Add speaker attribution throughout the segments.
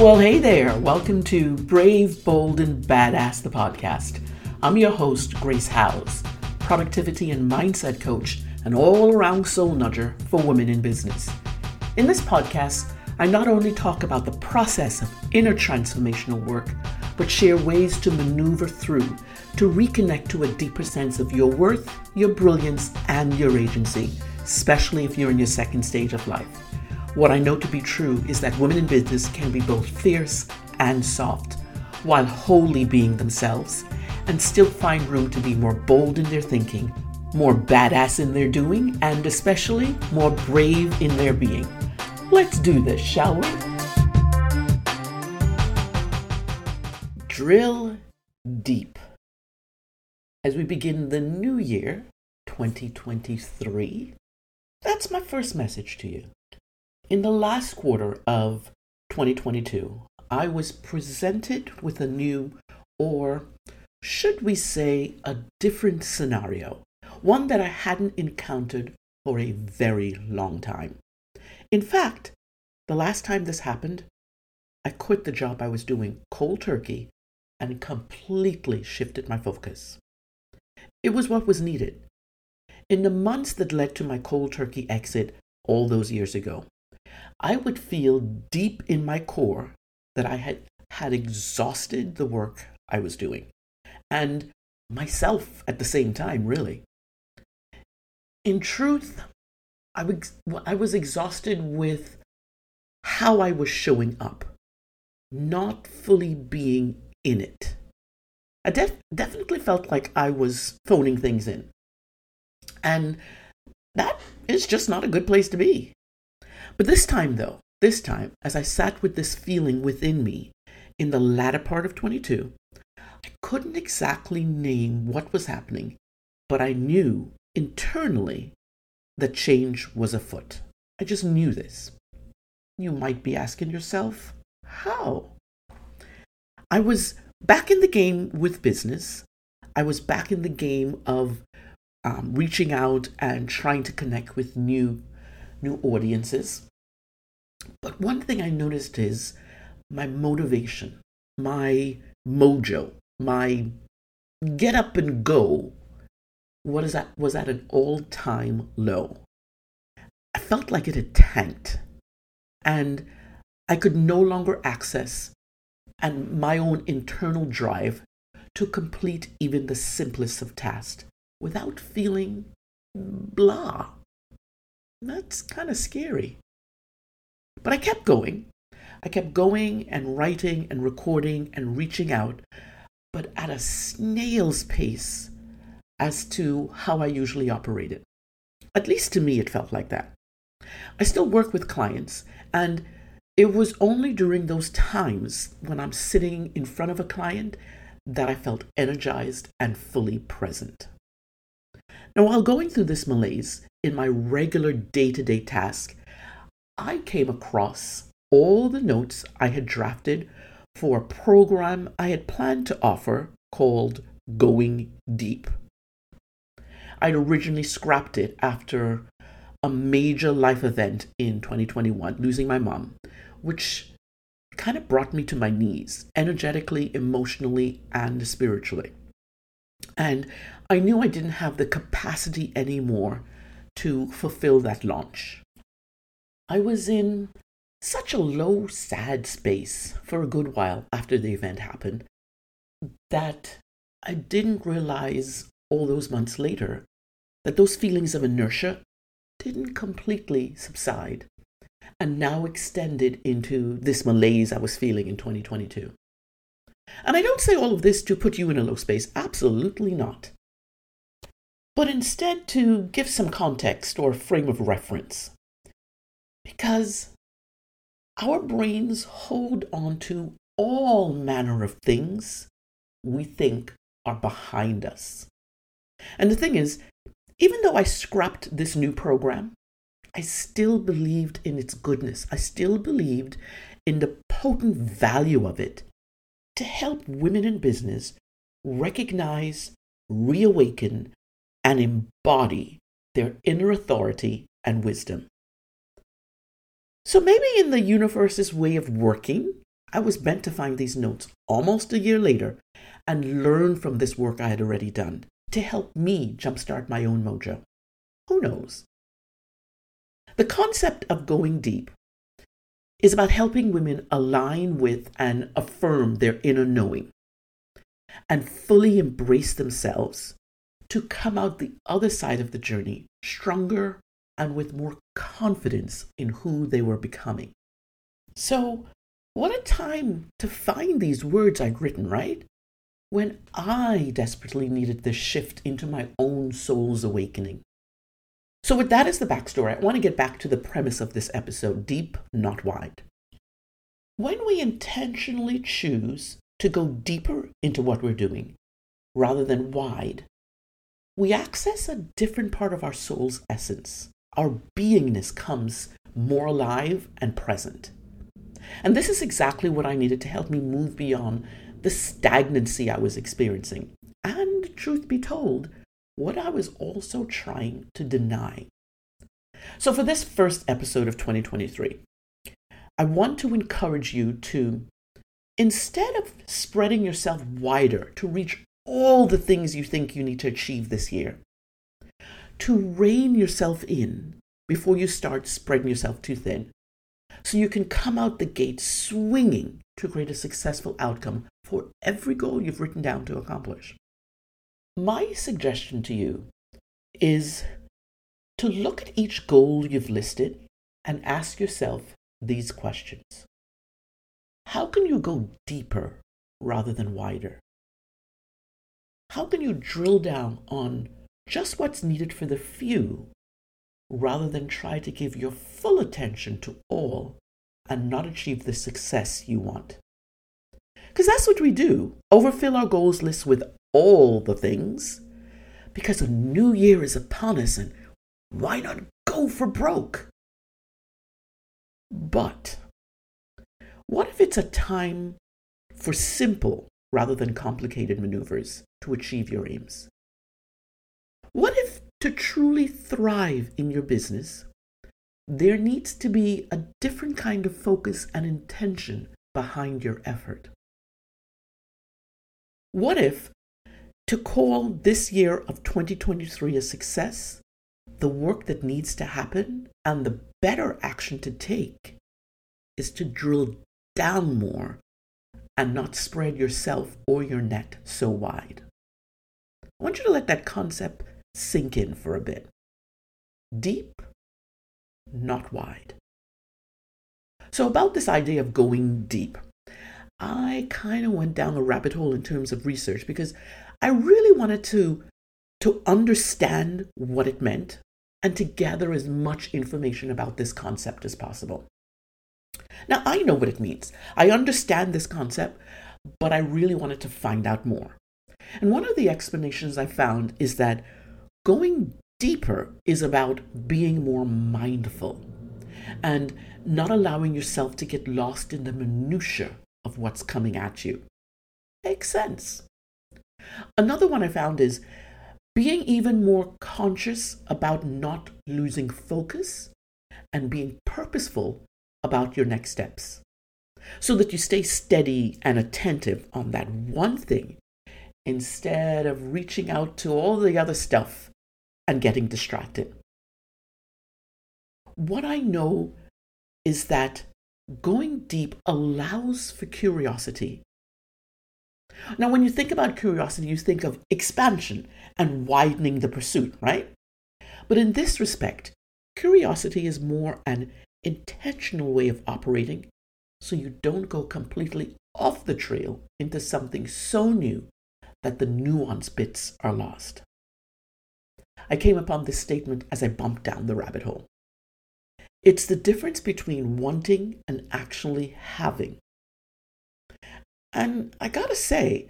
Speaker 1: Well, hey there. Welcome to Brave, Bold, and Badass, the podcast. I'm your host, Grace Howes, productivity and mindset coach, and all around soul nudger for women in business. In this podcast, I not only talk about the process of inner transformational work, but share ways to maneuver through to reconnect to a deeper sense of your worth, your brilliance, and your agency, especially if you're in your second stage of life. What I know to be true is that women in business can be both fierce and soft, while wholly being themselves, and still find room to be more bold in their thinking, more badass in their doing, and especially more brave in their being. Let's do this, shall we? Drill deep. As we begin the new year, 2023, that's my first message to you. In the last quarter of 2022, I was presented with a new, or should we say, a different scenario, one that I hadn't encountered for a very long time. In fact, the last time this happened, I quit the job I was doing cold turkey and completely shifted my focus. It was what was needed. In the months that led to my cold turkey exit all those years ago, I would feel deep in my core that I had, had exhausted the work I was doing and myself at the same time, really. In truth, I was, I was exhausted with how I was showing up, not fully being in it. I def- definitely felt like I was phoning things in. And that is just not a good place to be. But this time, though, this time, as I sat with this feeling within me in the latter part of 22, I couldn't exactly name what was happening, but I knew internally that change was afoot. I just knew this. You might be asking yourself, how? I was back in the game with business. I was back in the game of um, reaching out and trying to connect with new new audiences. But one thing I noticed is my motivation, my mojo, my get up and go what is that was at an all-time low. I felt like it had tanked and I could no longer access and my own internal drive to complete even the simplest of tasks without feeling blah. That's kind of scary. But I kept going. I kept going and writing and recording and reaching out, but at a snail's pace as to how I usually operated. At least to me, it felt like that. I still work with clients, and it was only during those times when I'm sitting in front of a client that I felt energized and fully present. Now, while going through this malaise in my regular day to day task, I came across all the notes I had drafted for a program I had planned to offer called Going Deep. I'd originally scrapped it after a major life event in 2021, losing my mom, which kind of brought me to my knees, energetically, emotionally, and spiritually. And I knew I didn't have the capacity anymore to fulfill that launch. I was in such a low, sad space for a good while after the event happened that I didn't realize all those months later that those feelings of inertia didn't completely subside and now extended into this malaise I was feeling in 2022. And I don't say all of this to put you in a low space, absolutely not. But instead to give some context or frame of reference. Because our brains hold on to all manner of things we think are behind us. And the thing is, even though I scrapped this new program, I still believed in its goodness. I still believed in the potent value of it to help women in business recognize, reawaken, and embody their inner authority and wisdom. So maybe in the universe's way of working, I was bent to find these notes almost a year later and learn from this work I had already done to help me jumpstart my own mojo. Who knows? The concept of going deep is about helping women align with and affirm their inner knowing and fully embrace themselves to come out the other side of the journey stronger and with more confidence in who they were becoming. So, what a time to find these words I'd written, right? When I desperately needed this shift into my own soul's awakening. So, with that as the backstory, I want to get back to the premise of this episode deep, not wide. When we intentionally choose to go deeper into what we're doing rather than wide, we access a different part of our soul's essence. Our beingness comes more alive and present. And this is exactly what I needed to help me move beyond the stagnancy I was experiencing. And, truth be told, what I was also trying to deny. So, for this first episode of 2023, I want to encourage you to, instead of spreading yourself wider to reach all the things you think you need to achieve this year, to rein yourself in before you start spreading yourself too thin. So you can come out the gate swinging to create a successful outcome for every goal you've written down to accomplish. My suggestion to you is to look at each goal you've listed and ask yourself these questions How can you go deeper rather than wider? How can you drill down on just what's needed for the few rather than try to give your full attention to all and not achieve the success you want? Because that's what we do overfill our goals list with all the things because a new year is upon us and why not go for broke? But what if it's a time for simple rather than complicated maneuvers to achieve your aims? What if to truly thrive in your business, there needs to be a different kind of focus and intention behind your effort? What if to call this year of 2023 a success, the work that needs to happen and the better action to take is to drill down more and not spread yourself or your net so wide. I want you to let that concept sink in for a bit. Deep, not wide. So, about this idea of going deep, I kind of went down a rabbit hole in terms of research because I really wanted to, to understand what it meant and to gather as much information about this concept as possible. Now, I know what it means. I understand this concept, but I really wanted to find out more. And one of the explanations I found is that going deeper is about being more mindful and not allowing yourself to get lost in the minutiae of what's coming at you. Makes sense. Another one I found is being even more conscious about not losing focus and being purposeful about your next steps so that you stay steady and attentive on that one thing instead of reaching out to all the other stuff and getting distracted. What I know is that going deep allows for curiosity. Now, when you think about curiosity, you think of expansion and widening the pursuit, right? But in this respect, curiosity is more an intentional way of operating so you don't go completely off the trail into something so new that the nuance bits are lost. I came upon this statement as I bumped down the rabbit hole. It's the difference between wanting and actually having. And I gotta say,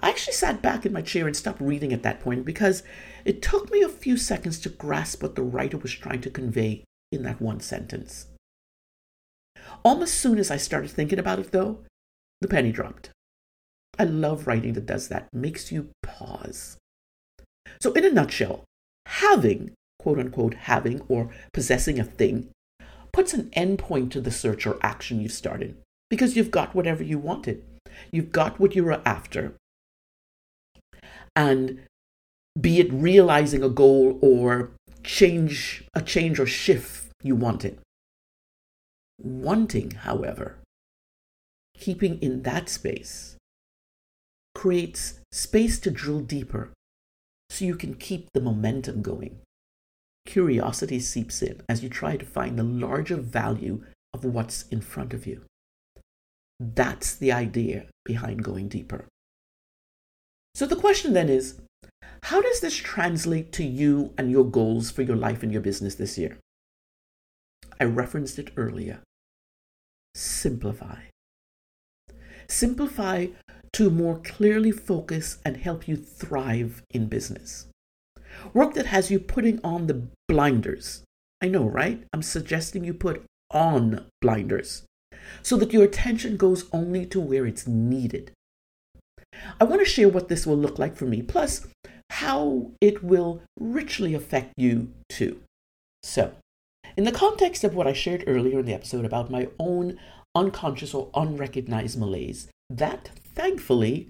Speaker 1: I actually sat back in my chair and stopped reading at that point because it took me a few seconds to grasp what the writer was trying to convey in that one sentence. Almost soon as I started thinking about it, though, the penny dropped. I love writing that does that, makes you pause. So, in a nutshell, having, quote unquote, having or possessing a thing puts an endpoint to the search or action you've started. because you've got whatever you wanted. You've got what you were after. And be it realizing a goal or change a change or shift you wanted. Wanting, however, keeping in that space creates space to drill deeper so you can keep the momentum going. Curiosity seeps in as you try to find the larger value of what's in front of you. That's the idea behind going deeper. So the question then is how does this translate to you and your goals for your life and your business this year? I referenced it earlier. Simplify. Simplify to more clearly focus and help you thrive in business. Work that has you putting on the blinders. I know, right? I'm suggesting you put on blinders so that your attention goes only to where it's needed. I want to share what this will look like for me, plus how it will richly affect you too. So, in the context of what I shared earlier in the episode about my own unconscious or unrecognized malaise, that thankfully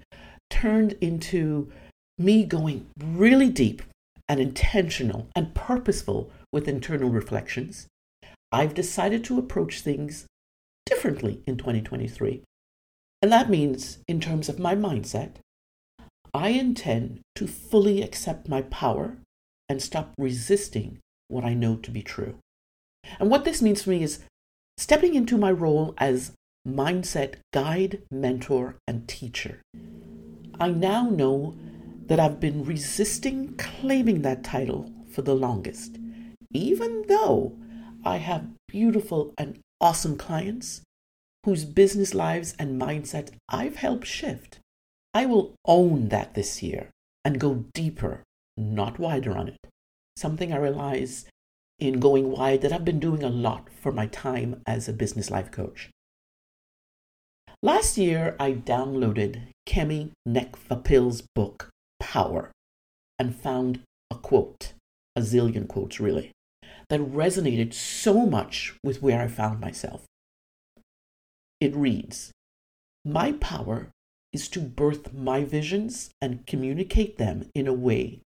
Speaker 1: turned into me going really deep and intentional and purposeful with internal reflections. I've decided to approach things differently in 2023. And that means, in terms of my mindset, I intend to fully accept my power and stop resisting what I know to be true. And what this means for me is stepping into my role as mindset guide, mentor, and teacher. I now know that I've been resisting claiming that title for the longest, even though I have beautiful and awesome clients whose business lives and mindset I've helped shift. I will own that this year and go deeper, not wider on it. Something I realize in going wide that I've been doing a lot for my time as a business life coach. Last year, I downloaded Kemi Nekvapil's book, Power, and found a quote, a zillion quotes really, that resonated so much with where I found myself. It reads My power is to birth my visions and communicate them in a way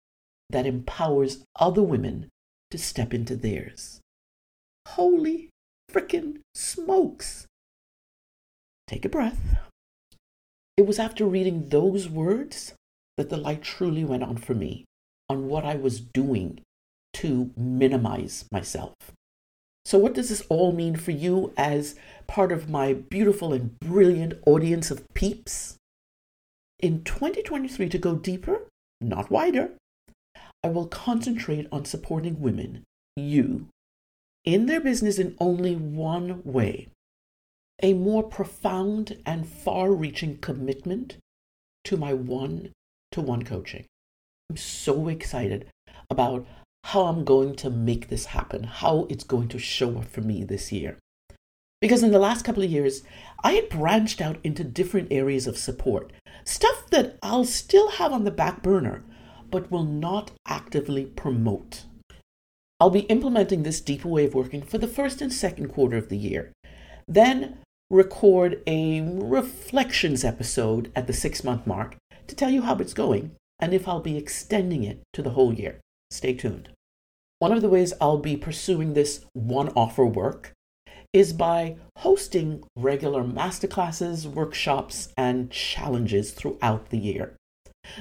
Speaker 1: that empowers other women to step into theirs. Holy frickin' smokes! Take a breath. It was after reading those words that the light truly went on for me on what I was doing to minimize myself. So, what does this all mean for you as part of my beautiful and brilliant audience of peeps? In 2023, to go deeper, not wider, I will concentrate on supporting women, you, in their business in only one way a more profound and far reaching commitment to my one to one coaching. I'm so excited about how I'm going to make this happen, how it's going to show up for me this year. Because in the last couple of years, I had branched out into different areas of support, stuff that I'll still have on the back burner, but will not actively promote. I'll be implementing this deeper way of working for the first and second quarter of the year. Then record a reflections episode at the six month mark to tell you how it's going and if I'll be extending it to the whole year. Stay tuned. One of the ways I'll be pursuing this one offer work is by hosting regular masterclasses, workshops, and challenges throughout the year.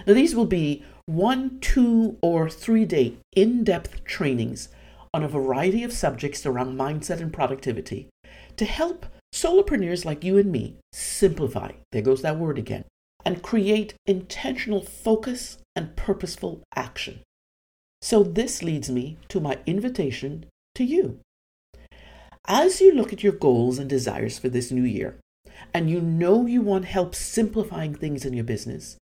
Speaker 1: Now, these will be one, two, or three day in depth trainings on a variety of subjects around mindset and productivity to help Solopreneurs like you and me simplify, there goes that word again, and create intentional focus and purposeful action. So, this leads me to my invitation to you. As you look at your goals and desires for this new year, and you know you want help simplifying things in your business,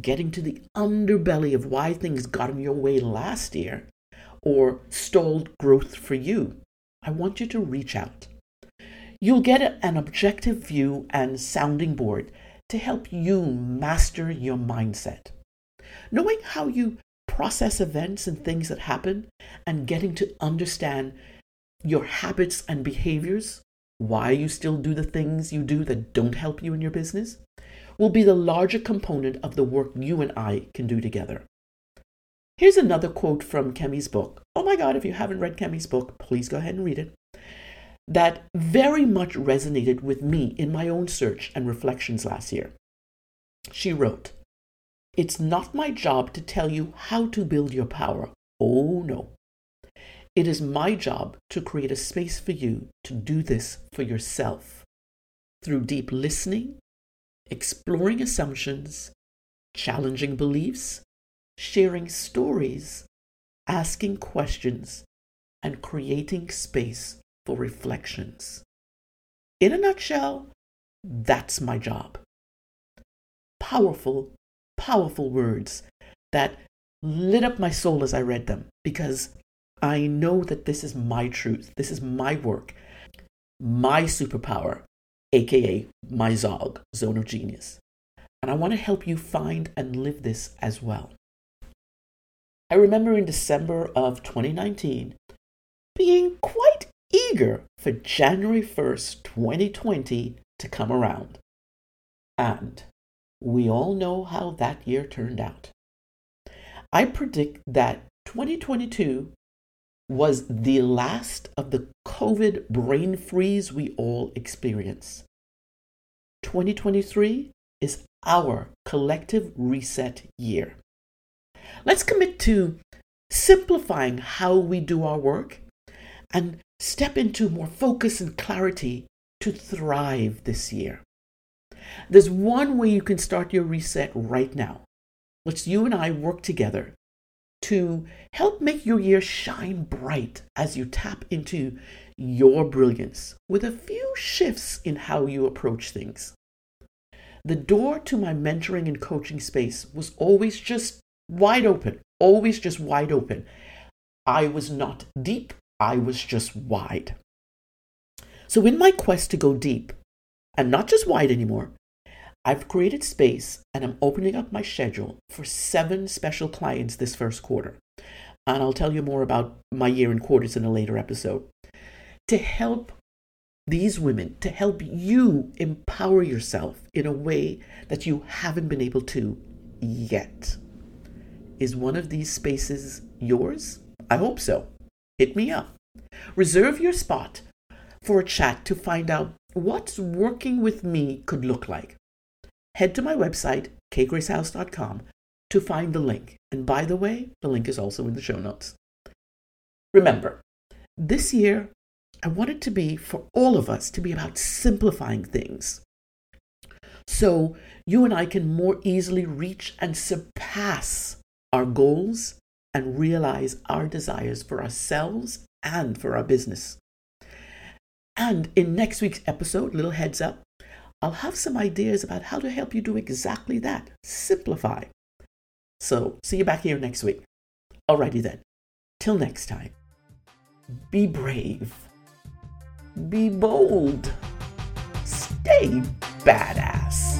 Speaker 1: getting to the underbelly of why things got in your way last year or stalled growth for you, I want you to reach out. You'll get an objective view and sounding board to help you master your mindset. Knowing how you process events and things that happen and getting to understand your habits and behaviors why you still do the things you do that don't help you in your business, will be the larger component of the work you and I can do together. Here's another quote from Kemi's book. Oh my God, if you haven't read Kemi's book, please go ahead and read it. That very much resonated with me in my own search and reflections last year. She wrote, It's not my job to tell you how to build your power. Oh no. It is my job to create a space for you to do this for yourself through deep listening, exploring assumptions, challenging beliefs, sharing stories, asking questions, and creating space for reflections. In a nutshell, that's my job. Powerful, powerful words that lit up my soul as I read them because I know that this is my truth. This is my work, my superpower, aka my Zog, Zone of Genius. And I want to help you find and live this as well. I remember in December of 2019 being quite eager for January 1st, 2020 to come around. And we all know how that year turned out. I predict that 2022 was the last of the COVID brain freeze we all experience. 2023 is our collective reset year. Let's commit to simplifying how we do our work and step into more focus and clarity to thrive this year. There's one way you can start your reset right now. Let's you and I work together to help make your year shine bright as you tap into your brilliance with a few shifts in how you approach things. The door to my mentoring and coaching space was always just wide open, always just wide open. I was not deep, I was just wide. So, in my quest to go deep, and not just wide anymore, I've created space and I'm opening up my schedule for seven special clients this first quarter. And I'll tell you more about my year in quarters in a later episode. To help these women, to help you empower yourself in a way that you haven't been able to yet. Is one of these spaces yours? I hope so. Hit me up. Reserve your spot for a chat to find out what working with me could look like head to my website, kgracehowes.com, to find the link. And by the way, the link is also in the show notes. Remember, this year, I want it to be for all of us to be about simplifying things. So you and I can more easily reach and surpass our goals and realize our desires for ourselves and for our business. And in next week's episode, little heads up, I'll have some ideas about how to help you do exactly that simplify. So, see you back here next week. Alrighty then. Till next time, be brave, be bold, stay badass.